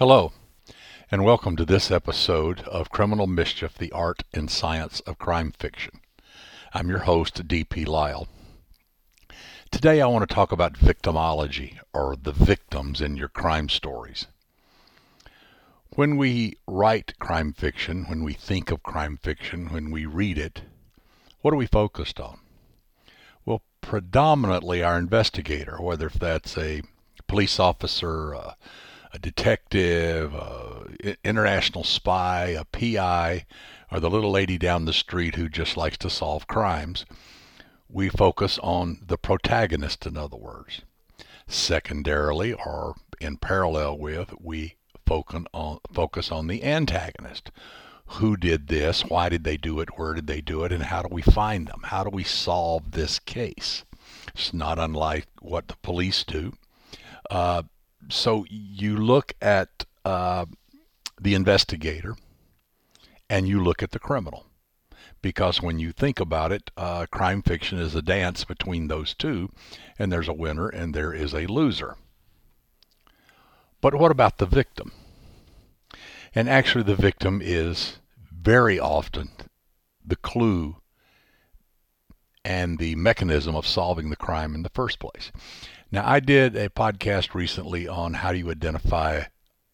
Hello, and welcome to this episode of Criminal Mischief The Art and Science of Crime Fiction. I'm your host, D.P. Lyle. Today I want to talk about victimology, or the victims in your crime stories. When we write crime fiction, when we think of crime fiction, when we read it, what are we focused on? Well, predominantly our investigator, whether that's a police officer, uh, a detective, an international spy, a PI, or the little lady down the street who just likes to solve crimes. We focus on the protagonist, in other words. Secondarily, or in parallel with, we focus on, focus on the antagonist. Who did this? Why did they do it? Where did they do it? And how do we find them? How do we solve this case? It's not unlike what the police do. Uh, so you look at uh, the investigator and you look at the criminal. Because when you think about it, uh, crime fiction is a dance between those two, and there's a winner and there is a loser. But what about the victim? And actually, the victim is very often the clue and the mechanism of solving the crime in the first place. Now, I did a podcast recently on how do you identify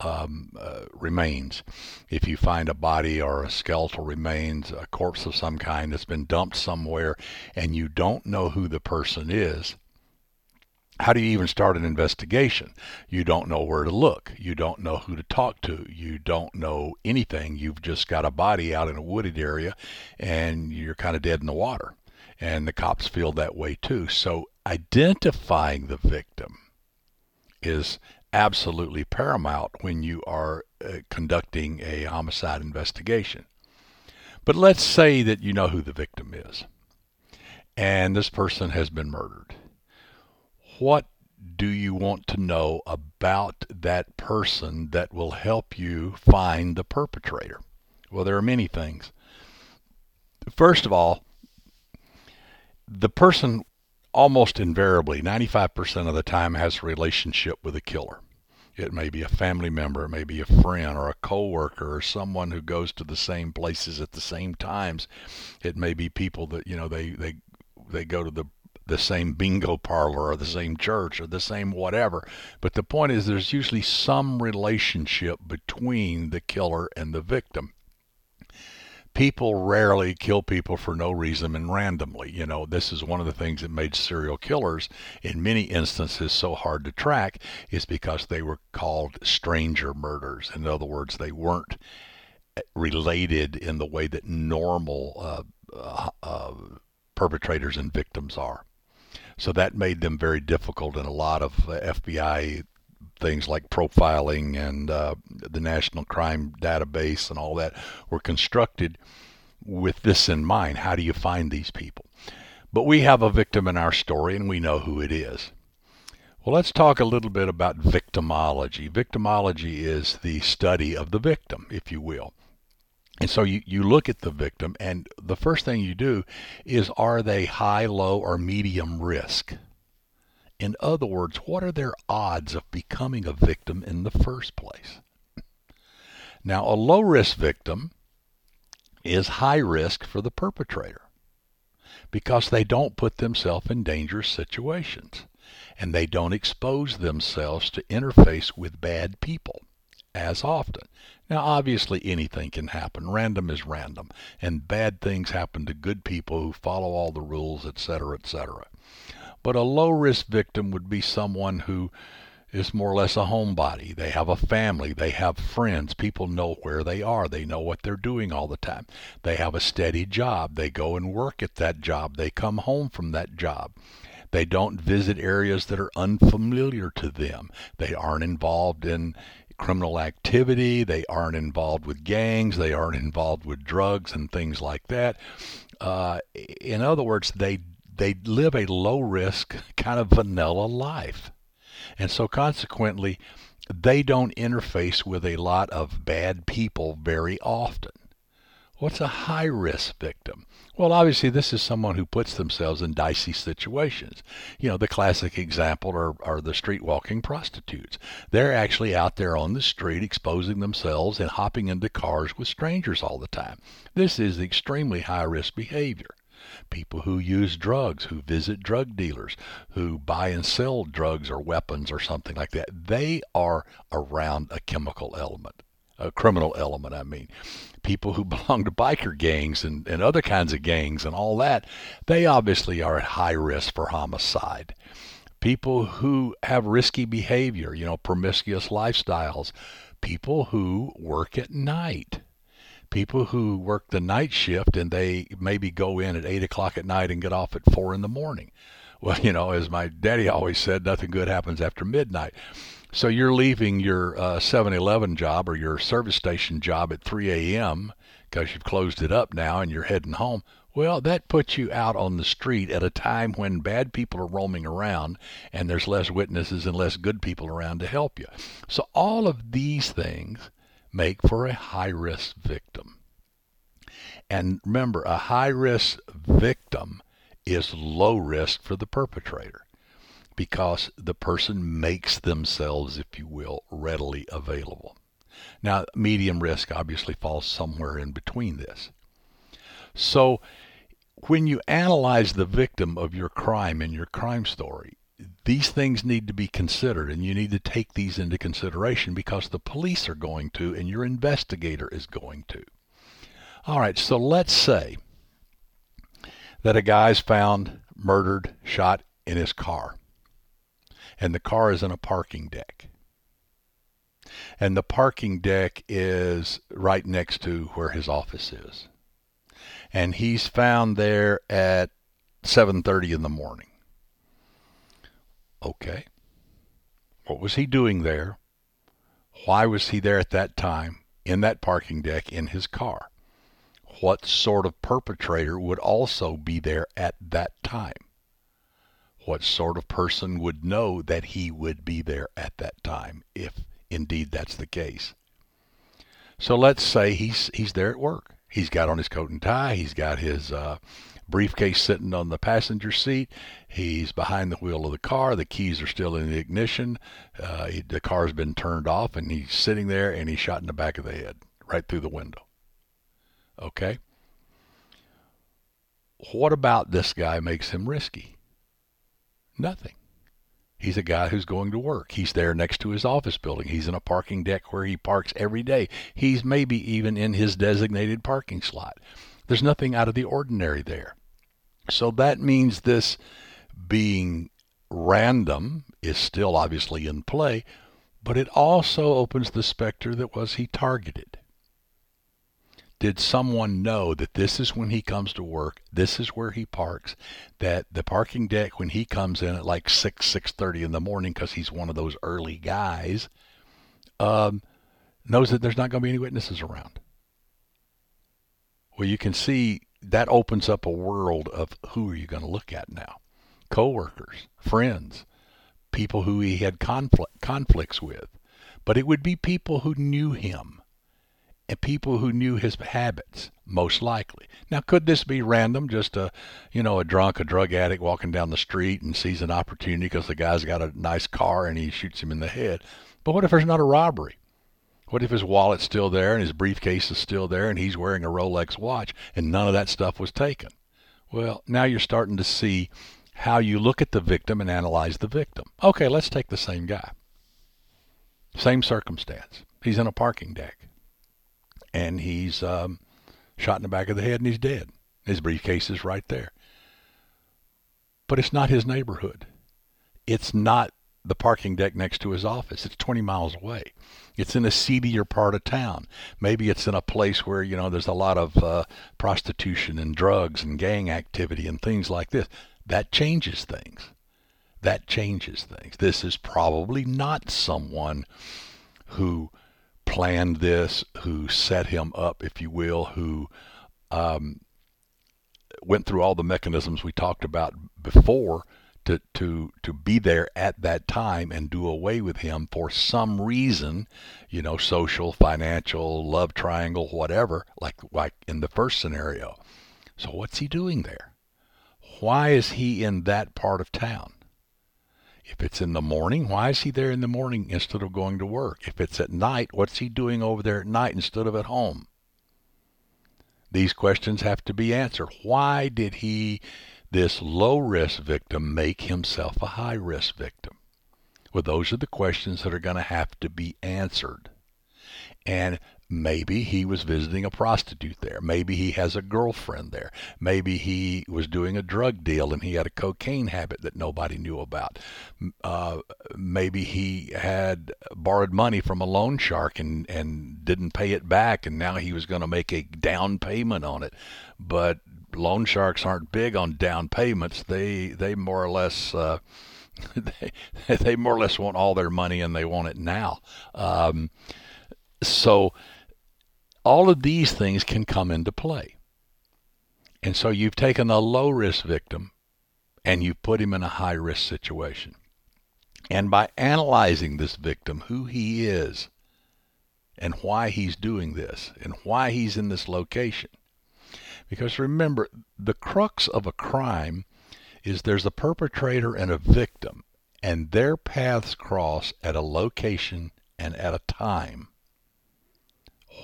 um, uh, remains. If you find a body or a skeletal remains, a corpse of some kind that's been dumped somewhere, and you don't know who the person is, how do you even start an investigation? You don't know where to look. You don't know who to talk to. You don't know anything. You've just got a body out in a wooded area and you're kind of dead in the water. And the cops feel that way too. So identifying the victim is absolutely paramount when you are uh, conducting a homicide investigation. But let's say that you know who the victim is and this person has been murdered. What do you want to know about that person that will help you find the perpetrator? Well, there are many things. First of all, the person almost invariably, 95% of the time, has a relationship with a killer. It may be a family member, it may be a friend or a coworker or someone who goes to the same places at the same times. It may be people that, you know, they, they, they go to the the same bingo parlor or the same church or the same whatever. But the point is, there's usually some relationship between the killer and the victim people rarely kill people for no reason and randomly. You know, this is one of the things that made serial killers in many instances so hard to track is because they were called stranger murders. In other words, they weren't related in the way that normal uh, uh, uh, perpetrators and victims are. So that made them very difficult, and a lot of FBI things like profiling and uh, the National Crime Database and all that were constructed with this in mind. How do you find these people? But we have a victim in our story and we know who it is. Well, let's talk a little bit about victimology. Victimology is the study of the victim, if you will. And so you, you look at the victim, and the first thing you do is are they high, low, or medium risk? In other words, what are their odds of becoming a victim in the first place? Now, a low risk victim is high risk for the perpetrator because they don't put themselves in dangerous situations and they don't expose themselves to interface with bad people as often. Now, obviously, anything can happen. Random is random, and bad things happen to good people who follow all the rules, etc., etc. But a low risk victim would be someone who is more or less a homebody. They have a family, they have friends, people know where they are, they know what they're doing all the time. They have a steady job, they go and work at that job, they come home from that job. They don't visit areas that are unfamiliar to them. They aren't involved in criminal activity. They aren't involved with gangs. They aren't involved with drugs and things like that. Uh, in other words, they they live a low risk, kind of vanilla life. And so consequently, they don't interface with a lot of bad people very often. What's a high risk victim? Well, obviously, this is someone who puts themselves in dicey situations. You know, the classic example are, are the street walking prostitutes. They're actually out there on the street exposing themselves and hopping into cars with strangers all the time. This is extremely high risk behavior people who use drugs, who visit drug dealers, who buy and sell drugs or weapons or something like that. They are around a chemical element a criminal element, I mean. People who belong to biker gangs and, and other kinds of gangs and all that, they obviously are at high risk for homicide. People who have risky behavior, you know, promiscuous lifestyles. People who work at night. People who work the night shift and they maybe go in at 8 o'clock at night and get off at 4 in the morning. Well, you know, as my daddy always said, nothing good happens after midnight. So you're leaving your uh, 7-Eleven job or your service station job at 3 a.m. because you've closed it up now and you're heading home. Well, that puts you out on the street at a time when bad people are roaming around and there's less witnesses and less good people around to help you. So all of these things make for a high-risk victim. And remember, a high-risk victim is low risk for the perpetrator because the person makes themselves, if you will, readily available. Now, medium risk obviously falls somewhere in between this. So, when you analyze the victim of your crime in your crime story, these things need to be considered and you need to take these into consideration because the police are going to and your investigator is going to. All right, so let's say that a guy's found murdered, shot in his car and the car is in a parking deck. And the parking deck is right next to where his office is. And he's found there at 7:30 in the morning. Okay. What was he doing there? Why was he there at that time in that parking deck in his car? What sort of perpetrator would also be there at that time? what sort of person would know that he would be there at that time, if indeed that's the case. So let's say he's he's there at work. He's got on his coat and tie. He's got his uh, briefcase sitting on the passenger seat. He's behind the wheel of the car. The keys are still in the ignition. Uh, he, the car's been turned off, and he's sitting there, and he's shot in the back of the head, right through the window. Okay. What about this guy makes him risky? Nothing. He's a guy who's going to work. He's there next to his office building. He's in a parking deck where he parks every day. He's maybe even in his designated parking slot. There's nothing out of the ordinary there. So that means this being random is still obviously in play, but it also opens the specter that was he targeted. Did someone know that this is when he comes to work this is where he parks that the parking deck when he comes in at like 6 6.30 in the morning because he's one of those early guys um, knows that there's not going to be any witnesses around? Well you can see that opens up a world of who are you going to look at now coworkers friends people who he had conflict, conflicts with but it would be people who knew him and people who knew his habits, most likely. Now, could this be random? Just a, you know, a drunk, a drug addict walking down the street and sees an opportunity because the guy's got a nice car and he shoots him in the head. But what if there's not a robbery? What if his wallet's still there and his briefcase is still there and he's wearing a Rolex watch and none of that stuff was taken? Well, now you're starting to see how you look at the victim and analyze the victim. Okay, let's take the same guy. Same circumstance. He's in a parking deck and he's um, shot in the back of the head and he's dead. His briefcase is right there. But it's not his neighborhood. It's not the parking deck next to his office. It's 20 miles away. It's in a seedier part of town. Maybe it's in a place where, you know, there's a lot of uh, prostitution and drugs and gang activity and things like this. That changes things. That changes things. This is probably not someone who planned this, who set him up, if you will, who um, went through all the mechanisms we talked about before to, to, to be there at that time and do away with him for some reason, you know, social, financial, love triangle, whatever, like, like in the first scenario. So what's he doing there? Why is he in that part of town? If it's in the morning, why is he there in the morning instead of going to work? If it's at night, what's he doing over there at night instead of at home? These questions have to be answered. Why did he this low risk victim make himself a high risk victim? Well, those are the questions that are going to have to be answered. And maybe he was visiting a prostitute there. Maybe he has a girlfriend there. Maybe he was doing a drug deal and he had a cocaine habit that nobody knew about. Uh, maybe he had borrowed money from a loan shark and, and didn't pay it back, and now he was going to make a down payment on it. But loan sharks aren't big on down payments. They they more or less uh, they they more or less want all their money and they want it now. Um, so all of these things can come into play. And so you've taken a low risk victim and you put him in a high risk situation. And by analyzing this victim, who he is, and why he's doing this, and why he's in this location, because remember, the crux of a crime is there's a perpetrator and a victim, and their paths cross at a location and at a time.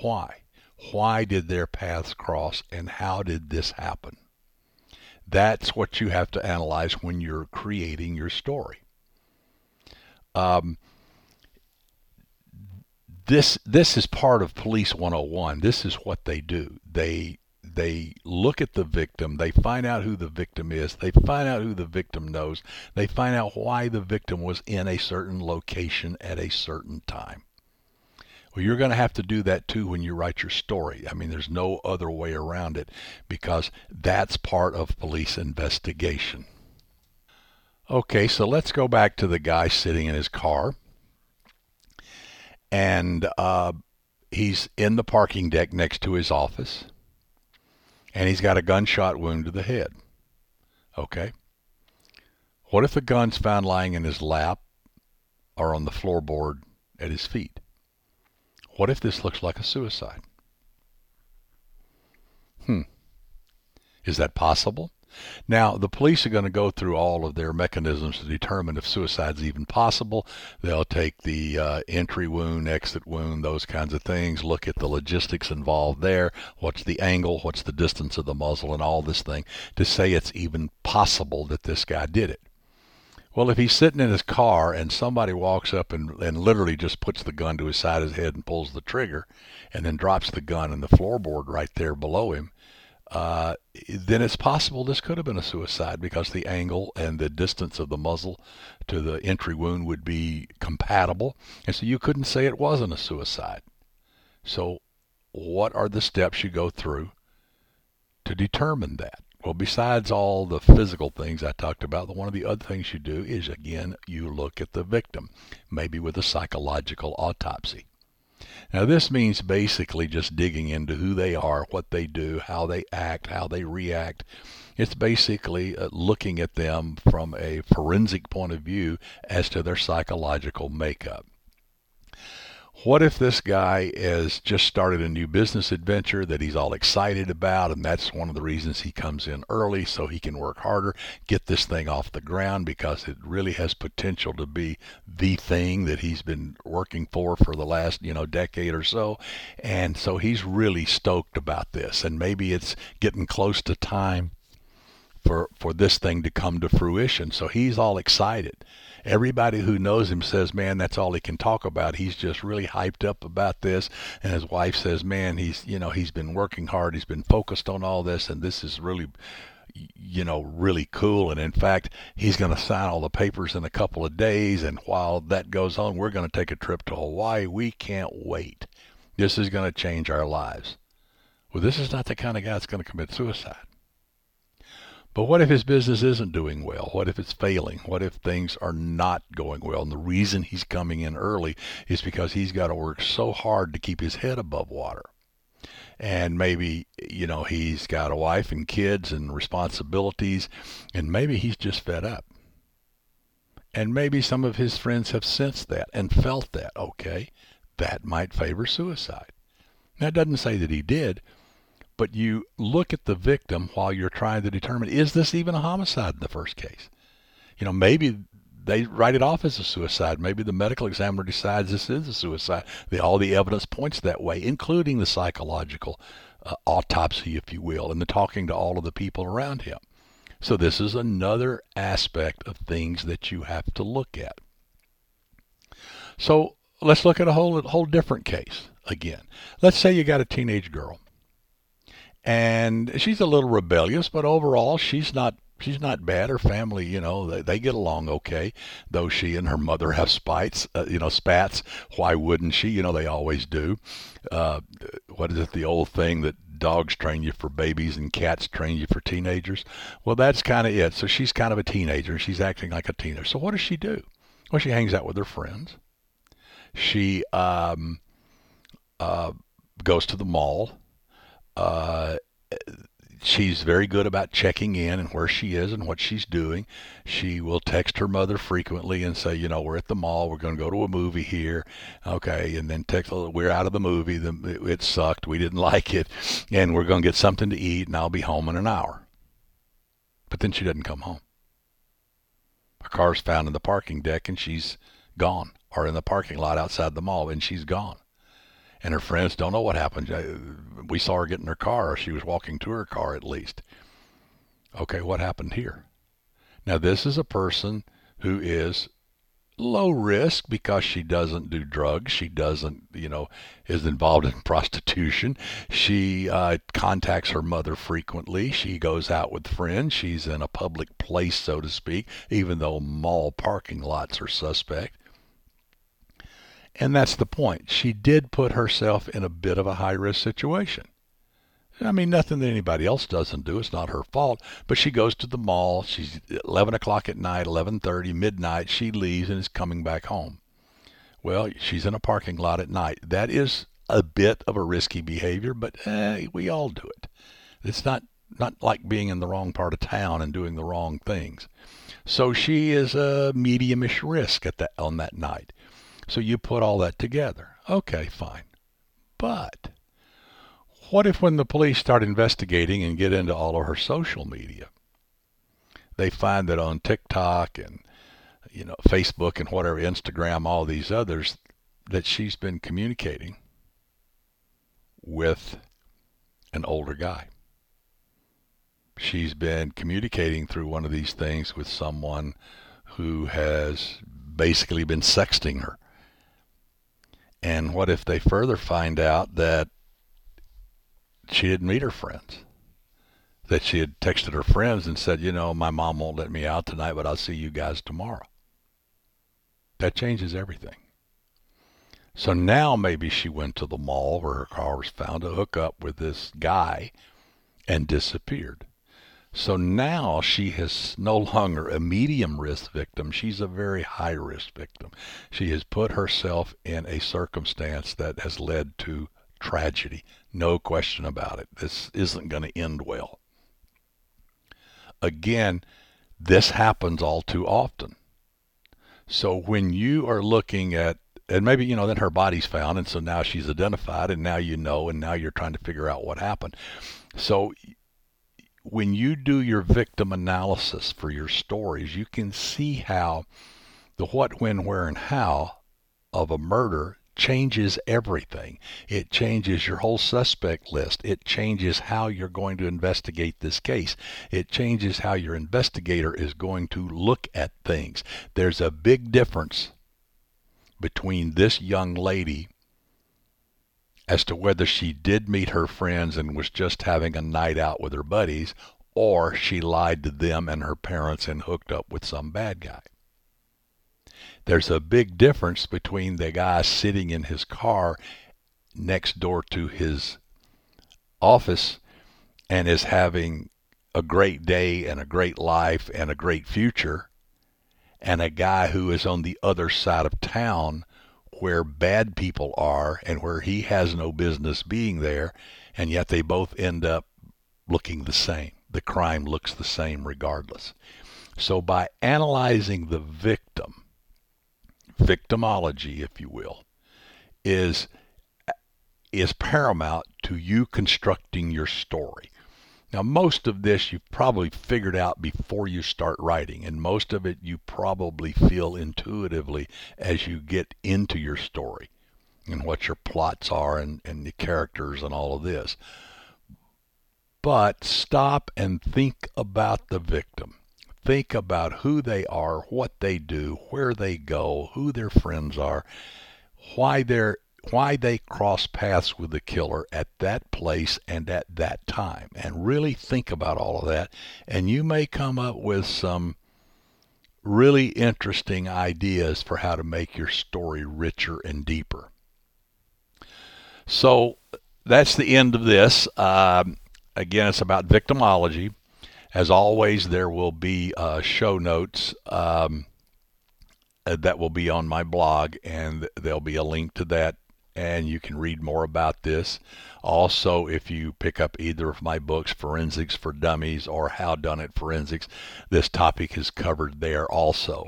Why? Why did their paths cross, and how did this happen? That's what you have to analyze when you're creating your story. Um, this this is part of police 101 this is what they do they they look at the victim, they find out who the victim is, they find out who the victim knows, they find out why the victim was in a certain location at a certain time. Well, you're going to have to do that too when you write your story. I mean, there's no other way around it because that's part of police investigation. Okay, so let's go back to the guy sitting in his car. And uh, he's in the parking deck next to his office and he's got a gunshot wound to the head. Okay? What if the gun's found lying in his lap or on the floorboard at his feet? What if this looks like a suicide? Hmm. Is that possible? Now, the police are going to go through all of their mechanisms to determine if suicide is even possible. They'll take the uh, entry wound, exit wound, those kinds of things, look at the logistics involved there, what's the angle, what's the distance of the muzzle, and all this thing to say it's even possible that this guy did it. Well, if he's sitting in his car and somebody walks up and, and literally just puts the gun to his side of his head and pulls the trigger and then drops the gun in the floorboard right there below him, uh, then it's possible this could have been a suicide because the angle and the distance of the muzzle to the entry wound would be compatible. And so you couldn't say it wasn't a suicide. So, what are the steps you go through to determine that? Well, besides all the physical things I talked about, one of the other things you do is, again, you look at the victim, maybe with a psychological autopsy. Now, this means basically just digging into who they are, what they do, how they act, how they react. It's basically uh, looking at them from a forensic point of view as to their psychological makeup. What if this guy has just started a new business adventure that he's all excited about, and that's one of the reasons he comes in early so he can work harder, get this thing off the ground because it really has potential to be the thing that he's been working for for the last, you know, decade or so. And so he's really stoked about this, and maybe it's getting close to time for for this thing to come to fruition. So he's all excited everybody who knows him says, man, that's all he can talk about. He's just really hyped up about this. And his wife says, man, he's, you know, he's been working hard. He's been focused on all this. And this is really, you know, really cool. And in fact, he's going to sign all the papers in a couple of days. And while that goes on, we're going to take a trip to Hawaii. We can't wait. This is going to change our lives. Well, this is not the kind of guy that's going to commit suicide. But what if his business isn't doing well? What if it's failing? What if things are not going well? And the reason he's coming in early is because he's got to work so hard to keep his head above water. And maybe, you know, he's got a wife and kids and responsibilities, and maybe he's just fed up. And maybe some of his friends have sensed that and felt that, okay, that might favor suicide. Now, it doesn't say that he did, but you look at the victim while you're trying to determine is this even a homicide in the first case? You know, maybe they write it off as a suicide. Maybe the medical examiner decides this is a suicide. The, all the evidence points that way, including the psychological uh, autopsy, if you will, and the talking to all of the people around him. So this is another aspect of things that you have to look at. So let's look at a whole whole different case again. Let's say you got a teenage girl, and she's a little rebellious, but overall she's not she's not bad. Her family, you know, they, they get along okay. Though she and her mother have spites, uh, you know, spats. Why wouldn't she? You know, they always do. Uh, what is it? The old thing that dogs train you for babies and cats train you for teenagers. Well, that's kind of it. So she's kind of a teenager. And she's acting like a teenager. So what does she do? Well, she hangs out with her friends. She um, uh, goes to the mall. Uh, she's very good about checking in and where she is and what she's doing. She will text her mother frequently and say, you know, we're at the mall. We're going to go to a movie here. Okay. And then text, we're out of the movie. The, it sucked. We didn't like it. And we're going to get something to eat and I'll be home in an hour. But then she doesn't come home. Her car's found in the parking deck and she's gone or in the parking lot outside the mall and she's gone and her friends don't know what happened. Uh, we saw her get in her car, or she was walking to her car at least. Okay, what happened here? Now, this is a person who is low risk because she doesn't do drugs. She doesn't, you know, is involved in prostitution. She uh, contacts her mother frequently. She goes out with friends. She's in a public place, so to speak, even though mall parking lots are suspect. And that's the point. She did put herself in a bit of a high risk situation. I mean, nothing that anybody else doesn't do. It's not her fault. But she goes to the mall. She's 11 o'clock at night, 11:30, midnight. She leaves and is coming back home. Well, she's in a parking lot at night. That is a bit of a risky behavior, but eh, we all do it. It's not not like being in the wrong part of town and doing the wrong things. So she is a mediumish risk at that on that night. So you put all that together. Okay, fine. But what if when the police start investigating and get into all of her social media, they find that on TikTok and you know Facebook and whatever Instagram, all these others, that she's been communicating with an older guy. She's been communicating through one of these things with someone who has basically been sexting her and what if they further find out that she didn't meet her friends? That she had texted her friends and said, you know, my mom won't let me out tonight, but I'll see you guys tomorrow. That changes everything. So now maybe she went to the mall where her car was found to hook up with this guy and disappeared. So now she is no longer a medium risk victim. She's a very high risk victim. She has put herself in a circumstance that has led to tragedy. No question about it. This isn't going to end well. Again, this happens all too often. So when you are looking at and maybe you know then her body's found and so now she's identified and now you know and now you're trying to figure out what happened so when you do your victim analysis for your stories, you can see how the what, when, where, and how of a murder changes everything. It changes your whole suspect list. It changes how you're going to investigate this case. It changes how your investigator is going to look at things. There's a big difference between this young lady as to whether she did meet her friends and was just having a night out with her buddies, or she lied to them and her parents and hooked up with some bad guy. There's a big difference between the guy sitting in his car next door to his office and is having a great day and a great life and a great future, and a guy who is on the other side of town where bad people are and where he has no business being there, and yet they both end up looking the same. The crime looks the same regardless. So by analyzing the victim, victimology, if you will, is is paramount to you constructing your story. Now, most of this you've probably figured out before you start writing, and most of it you probably feel intuitively as you get into your story and what your plots are and, and the characters and all of this. But stop and think about the victim. Think about who they are, what they do, where they go, who their friends are, why they're why they cross paths with the killer at that place and at that time. And really think about all of that. And you may come up with some really interesting ideas for how to make your story richer and deeper. So that's the end of this. Um, again it's about victimology. As always there will be uh, show notes um, that will be on my blog and there'll be a link to that and you can read more about this. Also, if you pick up either of my books, Forensics for Dummies or Howdunit Forensics, this topic is covered there also.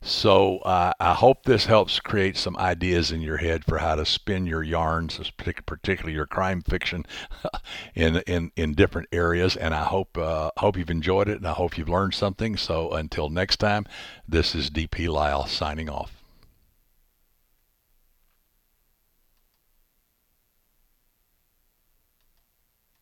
So uh, I hope this helps create some ideas in your head for how to spin your yarns, particularly your crime fiction, in in in different areas. And I hope uh, hope you've enjoyed it, and I hope you've learned something. So until next time, this is DP Lyle signing off.